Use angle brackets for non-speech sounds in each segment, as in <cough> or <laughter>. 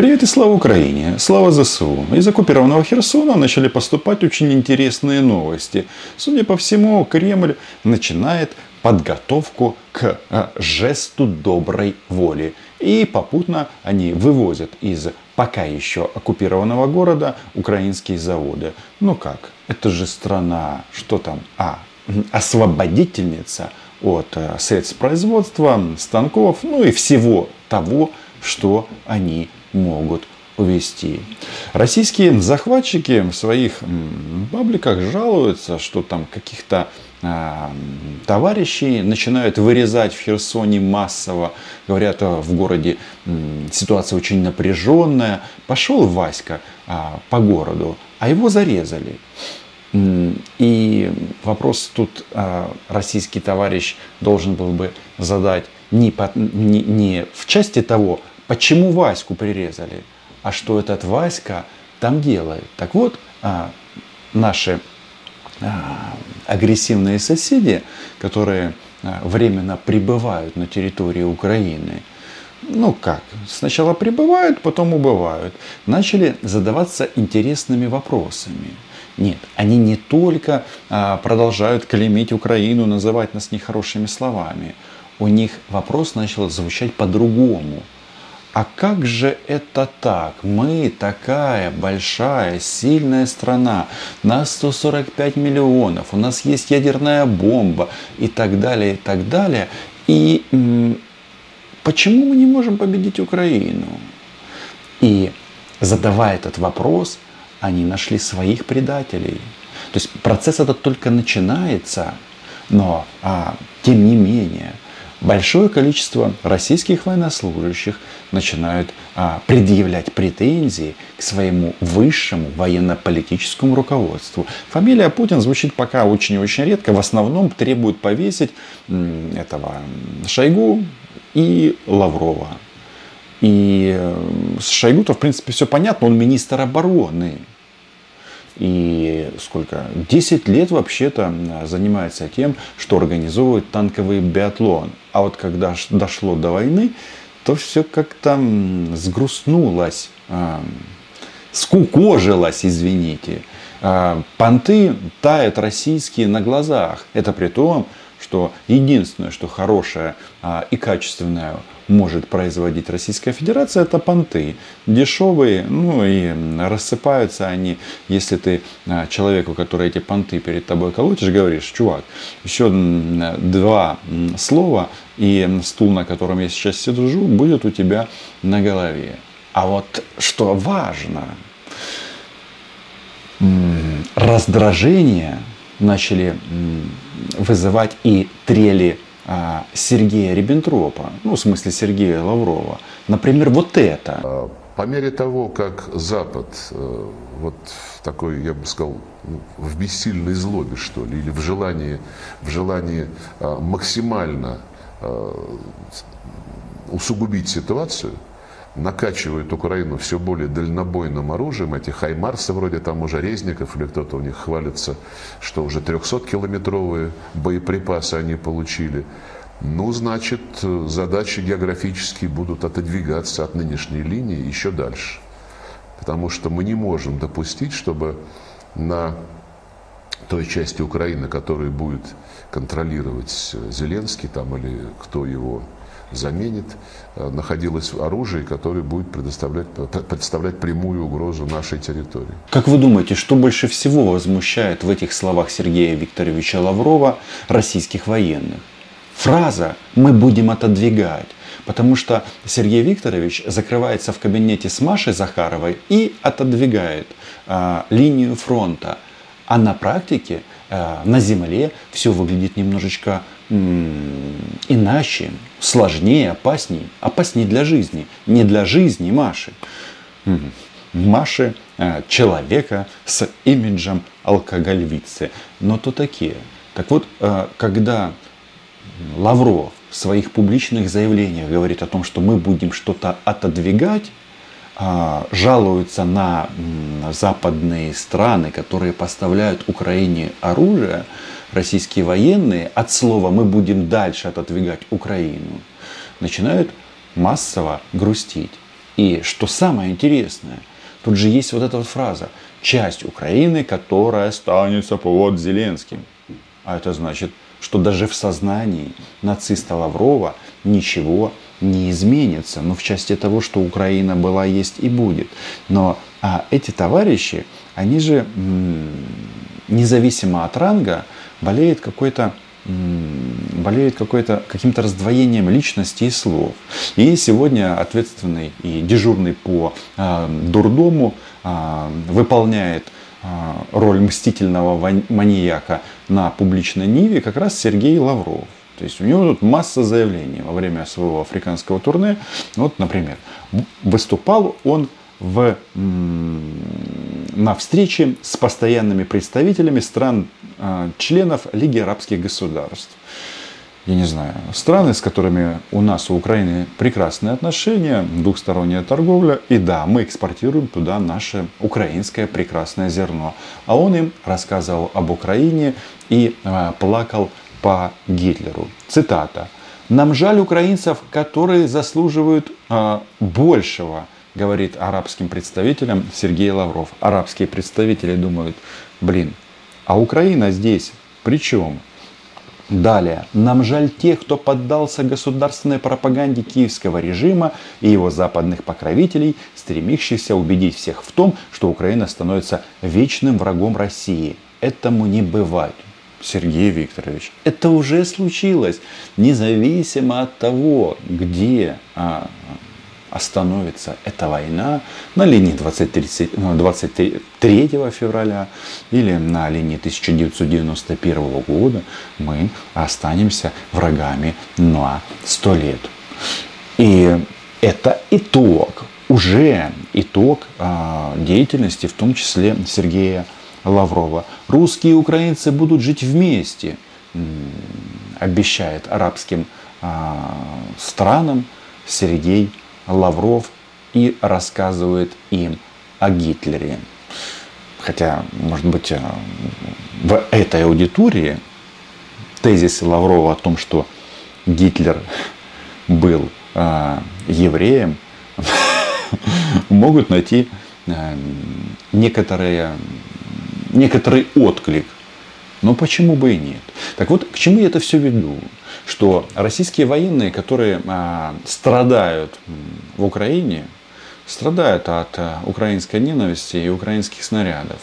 Привет и слава Украине! Слава ЗСУ! Из оккупированного Херсона начали поступать очень интересные новости. Судя по всему, Кремль начинает подготовку к э, жесту доброй воли. И попутно они вывозят из пока еще оккупированного города украинские заводы. Ну как? Это же страна, что там? А, освободительница от э, средств производства, станков, ну и всего того, что они могут увести. Российские захватчики в своих пабликах жалуются, что там каких-то а, товарищей начинают вырезать в Херсоне массово. Говорят, «А, в городе ситуация очень напряженная. Пошел Васька а, по городу, а его зарезали. И вопрос тут российский товарищ должен был бы задать не, по, не, не в части того, почему Ваську прирезали, а что этот Васька там делает. Так вот, наши агрессивные соседи, которые временно прибывают на территории Украины, ну как, сначала прибывают, потом убывают, начали задаваться интересными вопросами. Нет, они не только а, продолжают клеймить Украину, называть нас нехорошими словами. У них вопрос начал звучать по-другому. А как же это так? Мы такая большая, сильная страна, нас 145 миллионов, у нас есть ядерная бомба и так далее, и так далее. И почему мы не можем победить Украину? И задавая этот вопрос, они нашли своих предателей. То есть процесс этот только начинается, но а, тем не менее большое количество российских военнослужащих начинают а, предъявлять претензии к своему высшему военно-политическому руководству. Фамилия Путин звучит пока очень и очень редко. В основном требует повесить этого Шойгу и Лаврова. И э, с Шойгу-то, в принципе, все понятно, он министр обороны. И сколько? 10 лет вообще-то занимается тем, что организовывает танковый биатлон. А вот когда дошло до войны, то все как-то сгрустнулось, а, скукожилось, извините. А, понты тают российские на глазах. Это при том, что единственное, что хорошее а, и качественное может производить Российская Федерация, это понты. Дешевые, ну и рассыпаются они, если ты а, человеку, который эти понты перед тобой колотишь, говоришь, чувак, еще два слова, и стул, на котором я сейчас сижу, будет у тебя на голове. А вот что важно, раздражение начали вызывать и трели а, Сергея Риббентропа, ну, в смысле Сергея Лаврова. Например, вот это. А, по мере того, как Запад э, вот такой, я бы сказал, ну, в бессильной злобе, что ли, или в желании, в желании а, максимально усугубить ситуацию – накачивают Украину все более дальнобойным оружием, эти хаймарсы вроде там уже резников, или кто-то у них хвалится, что уже 300-километровые боеприпасы они получили. Ну, значит, задачи географические будут отодвигаться от нынешней линии еще дальше. Потому что мы не можем допустить, чтобы на той части Украины, которую будет контролировать Зеленский там, или кто его заменит, э, находилось оружие, которое будет предоставлять, представлять прямую угрозу нашей территории. Как вы думаете, что больше всего возмущает в этих словах Сергея Викторовича Лаврова российских военных? Фраза «мы будем отодвигать». Потому что Сергей Викторович закрывается в кабинете с Машей Захаровой и отодвигает а, линию фронта. А на практике, а, на земле все выглядит немножечко иначе, сложнее, опаснее. Опаснее для жизни. Не для жизни Маши. Маши э, человека с имиджем алкогольвицы. Но то такие. Так вот, э, когда Лавров в своих публичных заявлениях говорит о том, что мы будем что-то отодвигать, жалуются на западные страны, которые поставляют Украине оружие, российские военные от слова «мы будем дальше отодвигать Украину» начинают массово грустить. И что самое интересное, тут же есть вот эта вот фраза «часть Украины, которая останется под Зеленским». А это значит, что даже в сознании нациста Лаврова ничего не изменится, ну, в части того, что Украина была, есть и будет. Но а эти товарищи, они же независимо от ранга болеют какой-то болеют какой-то, каким-то раздвоением личности и слов. И сегодня ответственный и дежурный по э, дурдому э, выполняет э, роль мстительного маньяка на публичной ниве как раз Сергей Лавров. То есть у него тут масса заявлений во время своего африканского турне. Вот, например, выступал он в, на встрече с постоянными представителями стран а, членов Лиги арабских государств. Я не знаю, страны, с которыми у нас, у Украины прекрасные отношения, двухсторонняя торговля. И да, мы экспортируем туда наше украинское прекрасное зерно. А он им рассказывал об Украине и э, плакал по Гитлеру. Цитата. «Нам жаль украинцев, которые заслуживают э, большего, говорит арабским представителям Сергей Лавров. Арабские представители думают, блин, а Украина здесь при чем? Далее. Нам жаль тех, кто поддался государственной пропаганде киевского режима и его западных покровителей, стремившихся убедить всех в том, что Украина становится вечным врагом России. Этому не бывать. Сергей Викторович, это уже случилось, независимо от того, где а, остановится эта война на линии 23, 23 ну, февраля или на линии 1991 года, мы останемся врагами на 100 лет. И это итог, уже итог а, деятельности, в том числе Сергея Лаврова. Русские и украинцы будут жить вместе, обещает арабским а, странам Сергей Лавров и рассказывает им о Гитлере. Хотя, может быть, э, в этой аудитории тезисы Лаврова о том, что Гитлер был э, евреем, <laughs> могут найти э, некоторые, некоторый отклик. Но почему бы и нет? Так вот, к чему я это все веду? что российские военные, которые а, страдают в Украине, страдают от а, украинской ненависти и украинских снарядов,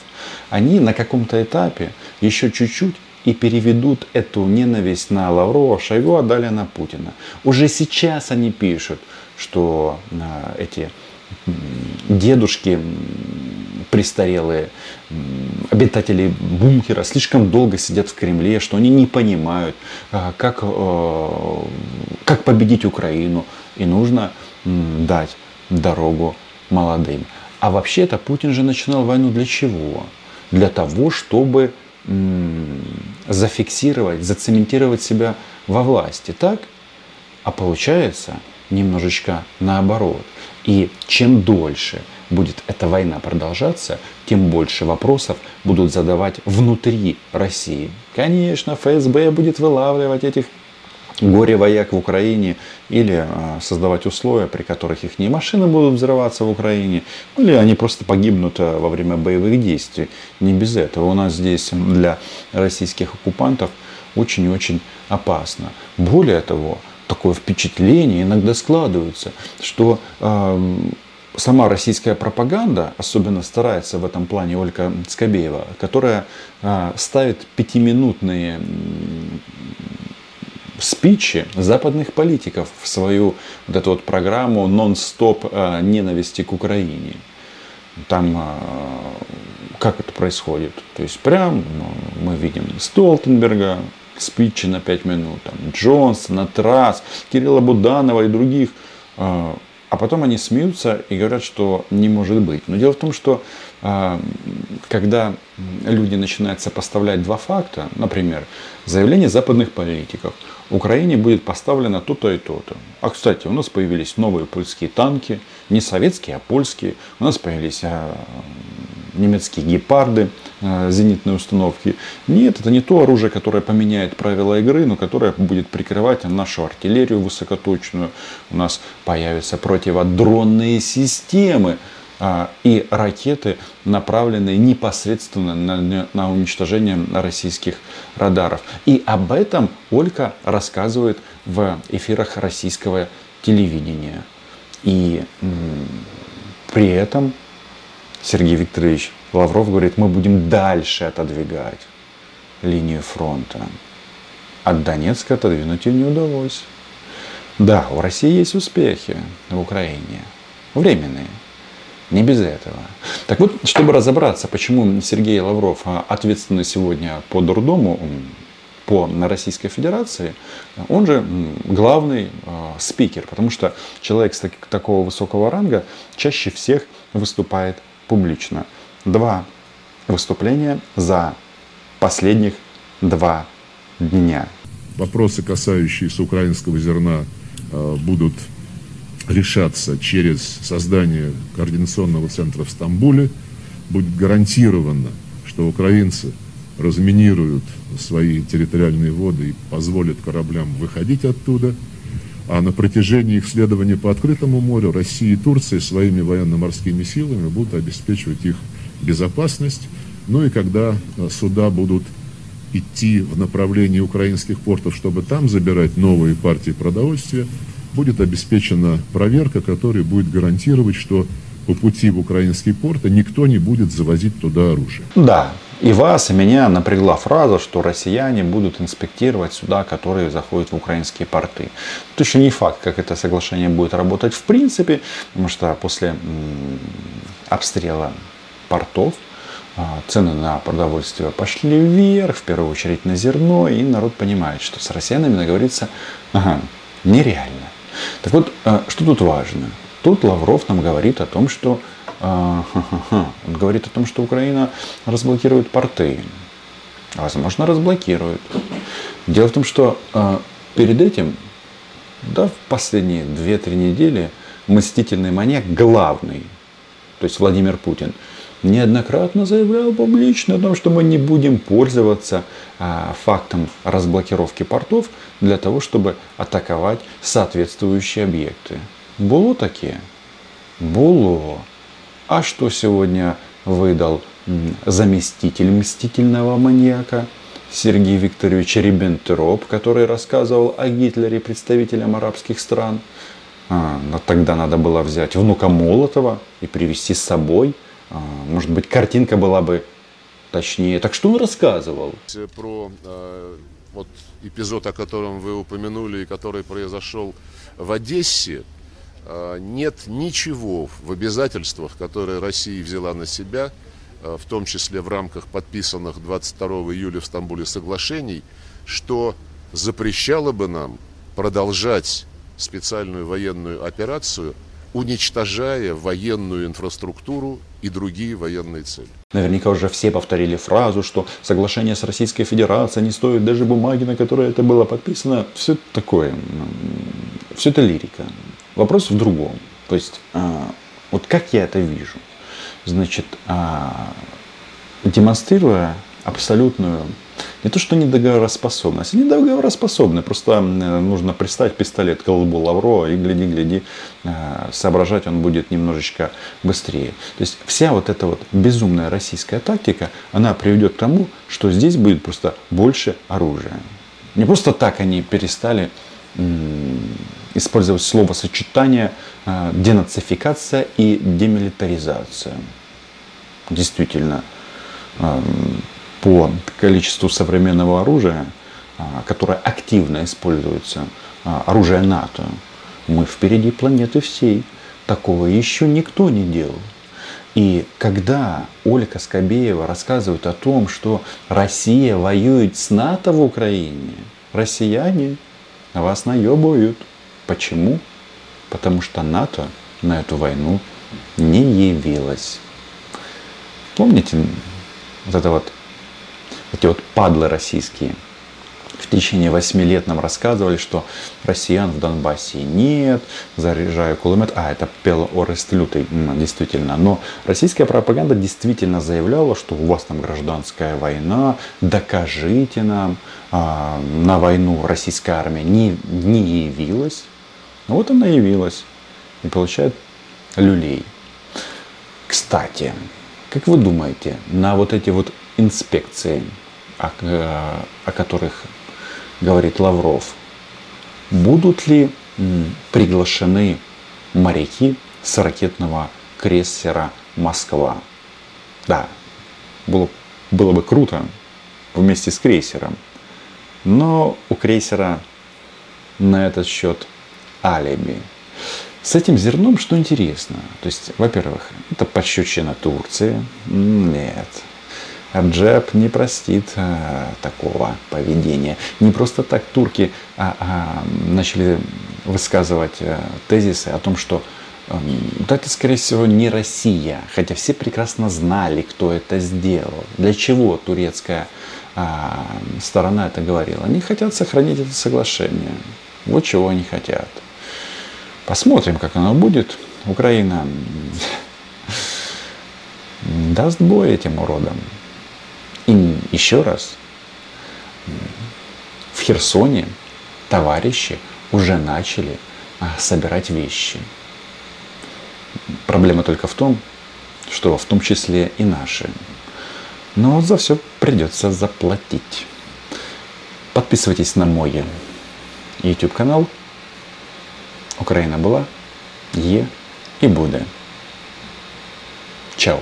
они на каком-то этапе еще чуть-чуть и переведут эту ненависть на Лаврова, Шойгу, а далее на Путина. Уже сейчас они пишут, что а, эти дедушки престарелые обитатели бункера слишком долго сидят в Кремле, что они не понимают, а, как, э, как победить Украину. И нужно дать дорогу молодым. А вообще-то Путин же начинал войну для чего? Для того, чтобы зафиксировать, зацементировать себя во власти. Так? А получается немножечко наоборот. И чем дольше – будет эта война продолжаться, тем больше вопросов будут задавать внутри России. Конечно, ФСБ будет вылавливать этих горе-вояк в Украине или э, создавать условия, при которых их не машины будут взрываться в Украине, или они просто погибнут э, во время боевых действий. Не без этого. У нас здесь для российских оккупантов очень и очень опасно. Более того, такое впечатление иногда складывается, что э, сама российская пропаганда особенно старается в этом плане Ольга Скобеева, которая а, ставит пятиминутные спичи западных политиков в свою вот эту вот программу нон-стоп а, ненависти к Украине. Там а, как это происходит? То есть прям ну, мы видим Столтенберга, спичи на 5 минут, там, Джонсона, Трасс, Кирилла Буданова и других а потом они смеются и говорят, что не может быть. Но дело в том, что а, когда люди начинают сопоставлять два факта, например, заявление западных политиков, Украине будет поставлено то-то и то-то. А, кстати, у нас появились новые польские танки, не советские, а польские. У нас появились а, немецкие гепарды, э, зенитные установки. Нет, это не то оружие, которое поменяет правила игры, но которое будет прикрывать нашу артиллерию высокоточную. У нас появятся противодронные системы а, и ракеты, направленные непосредственно на, на уничтожение российских радаров. И об этом Ольга рассказывает в эфирах российского телевидения. И при этом Сергей Викторович Лавров говорит, мы будем дальше отодвигать линию фронта. От Донецка отодвинуть ее не удалось. Да, у России есть успехи в Украине. Временные. Не без этого. Так вот, чтобы разобраться, почему Сергей Лавров а, ответственный сегодня по дурдому, по Российской Федерации, он же главный э, спикер, потому что человек с так, такого высокого ранга чаще всех выступает публично. Два выступления за последних два дня. Вопросы, касающиеся украинского зерна, э, будут решаться через создание координационного центра в Стамбуле. Будет гарантировано, что украинцы разминируют свои территориальные воды и позволят кораблям выходить оттуда. А на протяжении их следования по открытому морю Россия и Турция своими военно-морскими силами будут обеспечивать их безопасность. Ну и когда э, суда будут идти в направлении украинских портов, чтобы там забирать новые партии продовольствия, будет обеспечена проверка, которая будет гарантировать, что по пути в украинские порты никто не будет завозить туда оружие. Да, и вас, и меня напрягла фраза, что россияне будут инспектировать суда, которые заходят в украинские порты. Это еще не факт, как это соглашение будет работать в принципе, потому что после обстрела портов а, цены на продовольствие пошли вверх, в первую очередь на зерно, и народ понимает, что с россиянами договориться ага, нереально. Так вот, а, что тут важно? Тут Лавров нам говорит о том, что <laughs> он говорит о том, что Украина разблокирует порты. Возможно, разблокирует. Дело в том, что э, перед этим, да, в последние 2-3 недели, мстительный маньяк главный, то есть Владимир Путин, неоднократно заявлял публично о том, что мы не будем пользоваться а, фактом разблокировки портов для того, чтобы атаковать соответствующие объекты. Было такие? Было. А что сегодня выдал заместитель мстительного маньяка Сергей Викторович Риббентроп, который рассказывал о Гитлере представителям арабских стран? А, тогда надо было взять внука Молотова и привести с собой. А, может быть, картинка была бы точнее. Так что он рассказывал? Про э, вот эпизод, о котором вы упомянули, и который произошел в Одессе, нет ничего в обязательствах, которые Россия взяла на себя, а, в том числе в рамках подписанных 22 июля в Стамбуле соглашений, что запрещало бы нам продолжать специальную военную операцию, уничтожая военную инфраструктуру и другие военные цели. Наверняка уже все повторили фразу, что соглашение с Российской Федерацией не стоит даже бумаги, на которой это было подписано. Все такое, все это лирика. Вопрос в другом. То есть, а, вот как я это вижу? Значит, а, демонстрируя абсолютную не то, что недоговороспособность, они договороспособны, просто нужно приставить пистолет к колбу Лавро и гляди-гляди, а, соображать он будет немножечко быстрее. То есть вся вот эта вот безумная российская тактика, она приведет к тому, что здесь будет просто больше оружия. Не просто так они перестали использовать словосочетание э, денацификация и демилитаризация. Действительно, э, по количеству современного оружия, э, которое активно используется, оружие НАТО, мы впереди планеты всей. Такого еще никто не делал. И когда Ольга Скобеева рассказывает о том, что Россия воюет с НАТО в Украине, россияне вас наебывают. Почему? Потому что НАТО на эту войну не явилось. Помните вот это вот, эти вот падлы российские в течение восьми лет нам рассказывали, что россиян в Донбассе нет, заряжаю кулемет. А, это пел Орест Лютый, действительно. Но российская пропаганда действительно заявляла, что у вас там гражданская война, докажите нам. А, на войну российская армия не, не явилась. Вот она явилась и получает люлей. Кстати, как вы думаете, на вот эти вот инспекции, о, э, о которых говорит Лавров, будут ли приглашены моряки с ракетного крейсера Москва? Да, было, было бы круто вместе с крейсером. Но у крейсера на этот счет алиби. С этим зерном что интересно? То есть, во-первых, это пощечина Турции. Нет. Раджеп не простит а, такого поведения. Не просто так турки а, а, начали высказывать а, тезисы о том, что а, это, скорее всего, не Россия. Хотя все прекрасно знали, кто это сделал. Для чего турецкая а, сторона это говорила. Они хотят сохранить это соглашение. Вот чего они хотят. Посмотрим, как оно будет. Украина даст бой этим уродам. И еще раз, в Херсоне товарищи уже начали а, собирать вещи. Проблема только в том, что в том числе и наши. Но за все придется заплатить. Подписывайтесь на мой YouTube канал. Україна була, є і буде. Чао!